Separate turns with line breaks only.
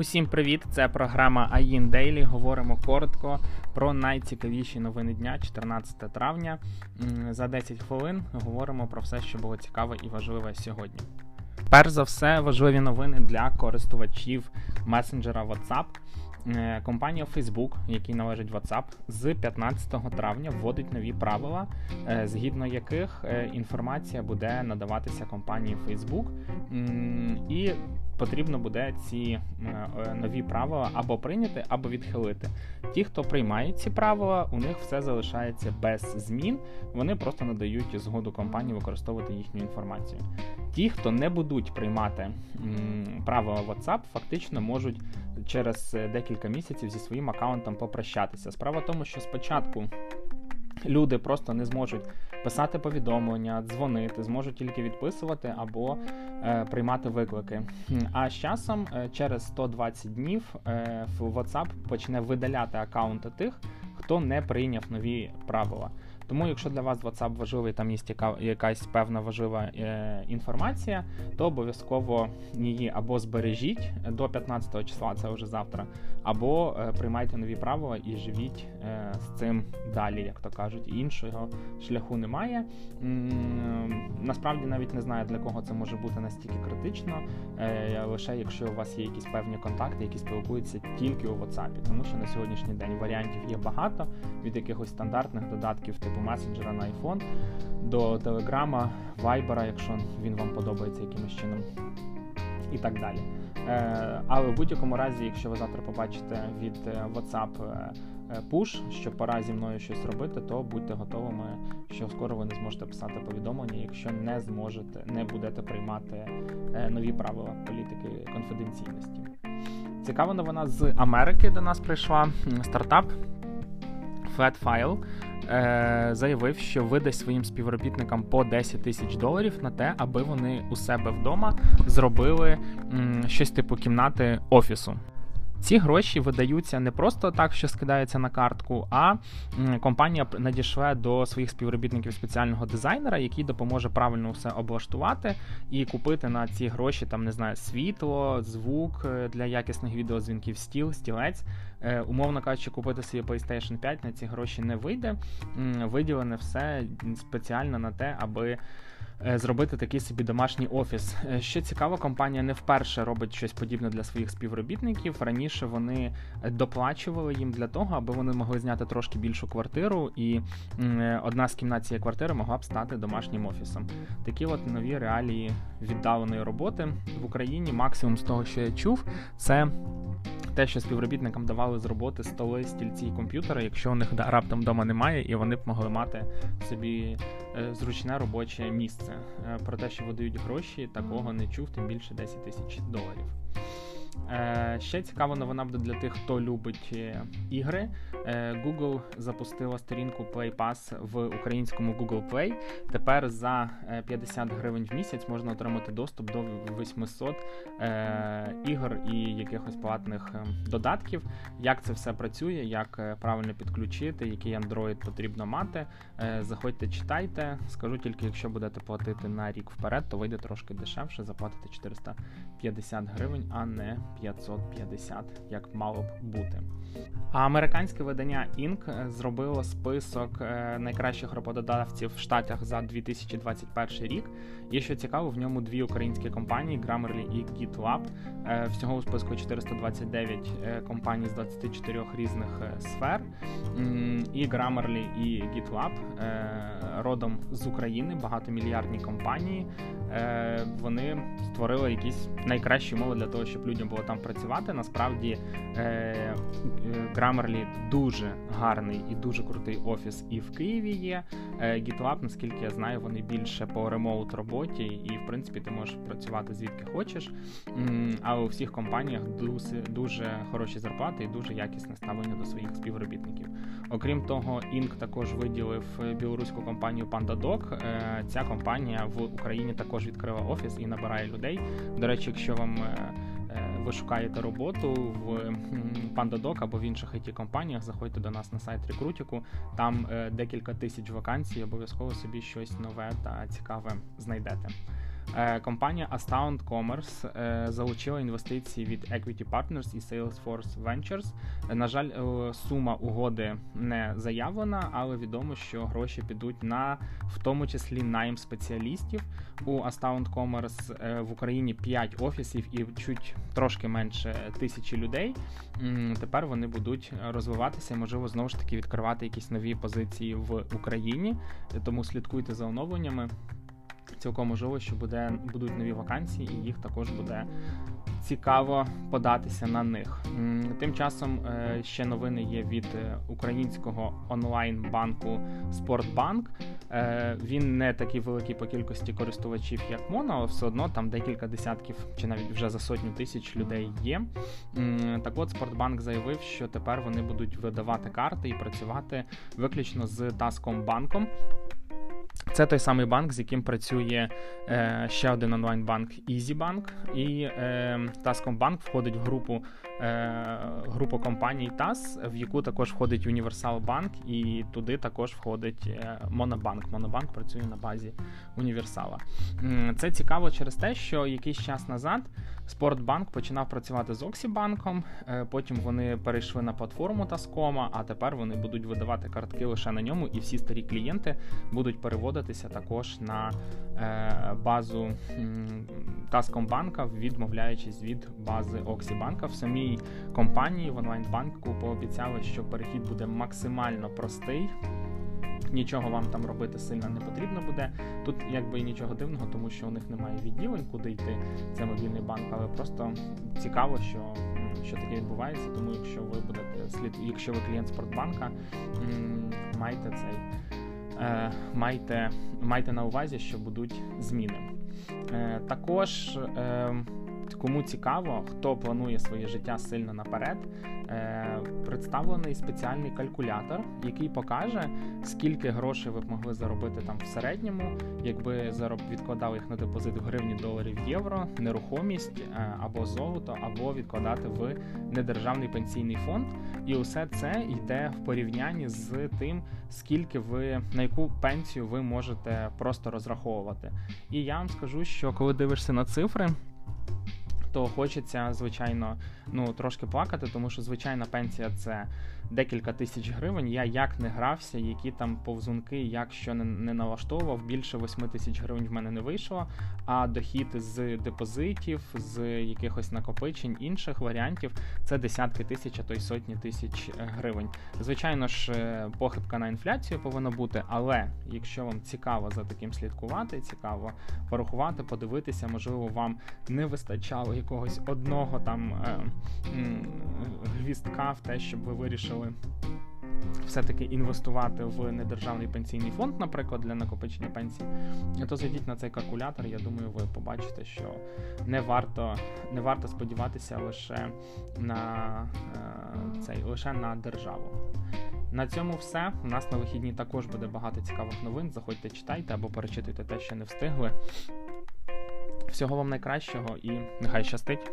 Усім привіт! Це програма AIN Daily. Говоримо коротко про найцікавіші новини дня, 14 травня. За 10 хвилин говоримо про все, що було цікаве і важливе сьогодні. Перш за все, важливі новини для користувачів месенджера WhatsApp. Е, компанія Facebook, який належить WhatsApp, з 15 травня вводить нові правила, е, згідно яких е, інформація буде надаватися компанії Facebook. І потрібно буде ці нові правила або прийняти, або відхилити. Ті, хто приймає ці правила, у них все залишається без змін. Вони просто надають згоду компанії використовувати їхню інформацію. Ті, хто не будуть приймати правила WhatsApp, фактично можуть через декілька місяців зі своїм аккаунтом попрощатися. Справа в тому, що спочатку люди просто не зможуть писати повідомлення, дзвонити, зможуть тільки відписувати або е, приймати виклики. А з часом, е, через 120 днів, е, WhatsApp почне видаляти аккаунти тих, хто не прийняв нові правила. Тому, якщо для вас WhatsApp важливий, там є якась певна важлива е, інформація, то обов'язково її або збережіть до 15 числа, це вже завтра, або е, приймайте нові правила і живіть е, з цим далі, як то кажуть. Іншого шляху немає. Насправді навіть не знаю, для кого це може бути настільки критично, лише якщо у вас є якісь певні контакти, які спілкуються тільки у WhatsApp. Тому що на сьогоднішній день варіантів є багато від якихось стандартних додатків типу месенджера на iPhone до Телеграма, Вайбера, якщо він вам подобається якимось чином, і так далі. Е, але в будь-якому разі, якщо ви завтра побачите від е, WhatsApp пуш, е, що пора зі мною щось робити, то будьте готовими, що скоро ви не зможете писати повідомлення, якщо не зможете, не будете приймати нові правила політики конфіденційності. Цікава новина з Америки до нас прийшла стартап Flatfile е, заявив, що видасть своїм співробітникам по 10 тисяч доларів на те, аби вони у себе вдома зробили м, щось типу кімнати офісу. Ці гроші видаються не просто так, що скидаються на картку, а компанія надішле до своїх співробітників спеціального дизайнера, який допоможе правильно все облаштувати і купити на ці гроші там не знаю світло, звук е, для якісних відеозвінків, стіл, стілець. Е, умовно кажучи, купити собі PlayStation 5 на ці гроші не вийде. Виділене все спеціально на те, аби. Е, зробити такий собі домашній офіс. Е, що цікаво, компанія не вперше робить щось подібне для своїх співробітників. Раніше вони доплачували їм для того, аби вони могли зняти трошки більшу квартиру, і одна з кімнат цієї квартири могла б стати домашнім офісом. Такі от нові реалії віддаленої роботи в Україні. Максимум з того, що я чув, це те, що співробітникам давали з роботи столи, стільці і комп'ютери, якщо у них раптом вдома немає, і вони б могли мати собі е, зручне робоче місце. Е, про те, що видають гроші, такого не чув, тим більше 10 тисяч доларів. Е, ще цікава новина буде для тих, хто любить е, ігри. Е, Google запустила сторінку Play Pass в українському Google Play. Тепер за 50 гривень в місяць можна отримати доступ до 800 ігор і якихось платних додатків. Як це все працює, як правильно підключити, який Android потрібно мати. Заходьте, читайте. Скажу тільки, якщо будете платити на рік вперед, то вийде трошки дешевше, заплатите 450 гривень, а не 550, як мало б бути. А американське видання Inc. зробило список е, найкращих роботодавців в Штатах за 2021 рік. І що цікаво, в ньому дві українські компанії Grammarly і GitLab. Е, всього у списку 429 е, компаній з 24 різних сфер. І Grammarly і GitLab родом з України, багатомільярдні компанії. Вони створили якісь найкращі умови для того, щоб людям було там працювати. Насправді Grammarly дуже гарний і дуже крутий офіс і в Києві є. Е, GitLab, наскільки я знаю, вони більше по ремоут роботі, і в принципі ти можеш працювати звідки хочеш. Але у всіх компаніях дуже, дуже хороші зарплати і дуже якісне ставлення до своїх співробітників. Окрім того, Inc. також виділив білоруську компанію PandaDoc. Е, ця компанія в Україні також відкрила офіс і набирає людей. До речі, якщо вам е, ви шукаєте роботу в PandaDoc або в інших it компаніях заходьте до нас на сайт Рекрутіку. Там е, декілька тисяч вакансій, обов'язково собі щось нове та цікаве знайдете. Е, компанія Astound Commerce е, залучила інвестиції від Equity Partners і Salesforce Ventures. На жаль, сума угоди не заявлена, але відомо, що гроші підуть на в тому числі найм спеціалістів. У Astound Commerce в Україні 5 офісів і чуть трошки менше тисячі людей. Тепер вони будуть розвиватися і, можливо, знову ж таки відкривати якісь нові позиції в Україні. Тому слідкуйте за оновленнями. Цілком можливо, що буде будуть нові вакансії, і їх також буде цікаво податися на них. Тим часом е, ще новини є від е, українського онлайн-банку Спортбанк. Е, він не такий великий по кількості користувачів, як Моно, але все одно там декілька десятків чи навіть вже за сотню тисяч людей є. Так от Спортбанк заявив, що тепер вони будуть видавати карти і працювати виключно з Таскомбанком. Це той самий банк, з яким працює е, ще один онлайн-банк EasyBank, і е, Tascombank входить в групу групу компаній TAS, в яку також входить Universal Bank, і туди також входить е, Monobank. Monobank працює на базі Універсала. Це цікаво через те, що якийсь час назад Спортбанк починав працювати з Оксібанком, е, потім вони перейшли на платформу Tascom, а тепер вони будуть видавати картки лише на ньому, і всі старі клієнти будуть переводитися також на е, базу Таскомбанка, відмовляючись від бази Оксібанка. В самій компанії в онлайн-банку пообіцяли, що перехід буде максимально простий нічого вам там робити сильно не потрібно буде. Тут якби і нічого дивного, тому що у них немає відділень, куди йти. Це мобільний банк, але просто цікаво, що що таке відбувається. Тому якщо ви будете слід, якщо ви клієнт Спортбанка, майте цей. Е, майте майте на увазі, що будуть зміни. Е, також е, Кому цікаво, хто планує своє життя сильно наперед, е, представлений спеціальний калькулятор, який покаже, скільки грошей ви б могли заробити там в середньому, якби відкладали їх на депозит в гривні доларів євро, нерухомість е, або золото, або відкладати в недержавний пенсійний фонд. І усе це йде в порівнянні з тим, скільки ви на яку пенсію ви можете просто розраховувати. І я вам скажу, що коли дивишся на цифри то хочеться, звичайно, ну трошки плакати, тому що звичайна пенсія це декілька тисяч гривень. Я як не грався, які там повзунки, як що не, не налаштовував, більше 8 тисяч гривень в мене не вийшло. А дохід з депозитів, з якихось накопичень, інших варіантів це десятки тисяч, а то й сотні тисяч гривень. Звичайно ж, е, похибка на інфляцію повинна бути, але якщо вам цікаво за таким слідкувати, цікаво порахувати, подивитися, можливо, вам не вистачало якогось одного там е, гвістка в те, щоб ви вирішили. Все-таки інвестувати в недержавний пенсійний фонд, наприклад, для накопичення пенсій, то зайдіть на цей калькулятор. Я думаю, ви побачите, що не варто не варто сподіватися лише на е, цей лише на державу. На цьому все. У нас на вихідні також буде багато цікавих новин. Заходьте, читайте або перечитуйте те, що не встигли. Всього вам найкращого і нехай щастить!